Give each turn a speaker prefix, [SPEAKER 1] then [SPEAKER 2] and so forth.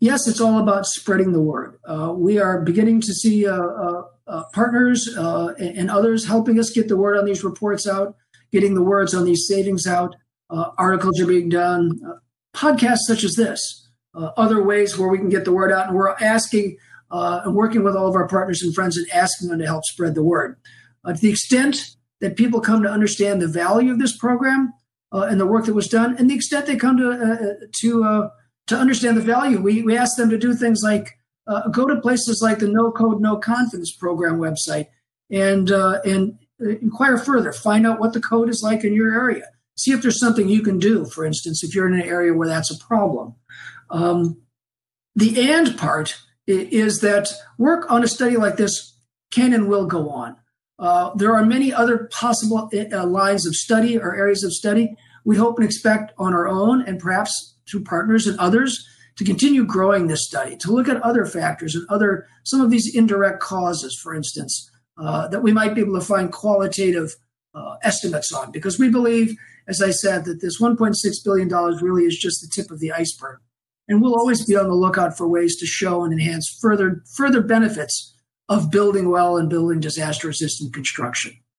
[SPEAKER 1] Yes, it's all about spreading the word. Uh, we are beginning to see uh, uh, uh partners uh, and others helping us get the word on these reports out, getting the words on these savings out. Uh, articles are being done, podcasts such as this, other ways where we can get the word out. And we're asking and working with all of our partners and friends and asking them to help spread the word. to the extent that people come to understand the value of this program and the work that was done, and the extent they come to to to understand the value, we, we ask them to do things like uh, go to places like the No Code No Confidence program website and uh, and inquire further. Find out what the code is like in your area. See if there's something you can do. For instance, if you're in an area where that's a problem. Um, the and part is that work on a study like this can and will go on. Uh, there are many other possible uh, lines of study or areas of study we hope and expect on our own and perhaps through partners and others to continue growing this study, to look at other factors and other some of these indirect causes, for instance, uh, that we might be able to find qualitative uh, estimates on, because we believe, as I said, that this 1.6 billion dollars really is just the tip of the iceberg, and we'll always be on the lookout for ways to show and enhance further further benefits of building well and building disaster resistant construction.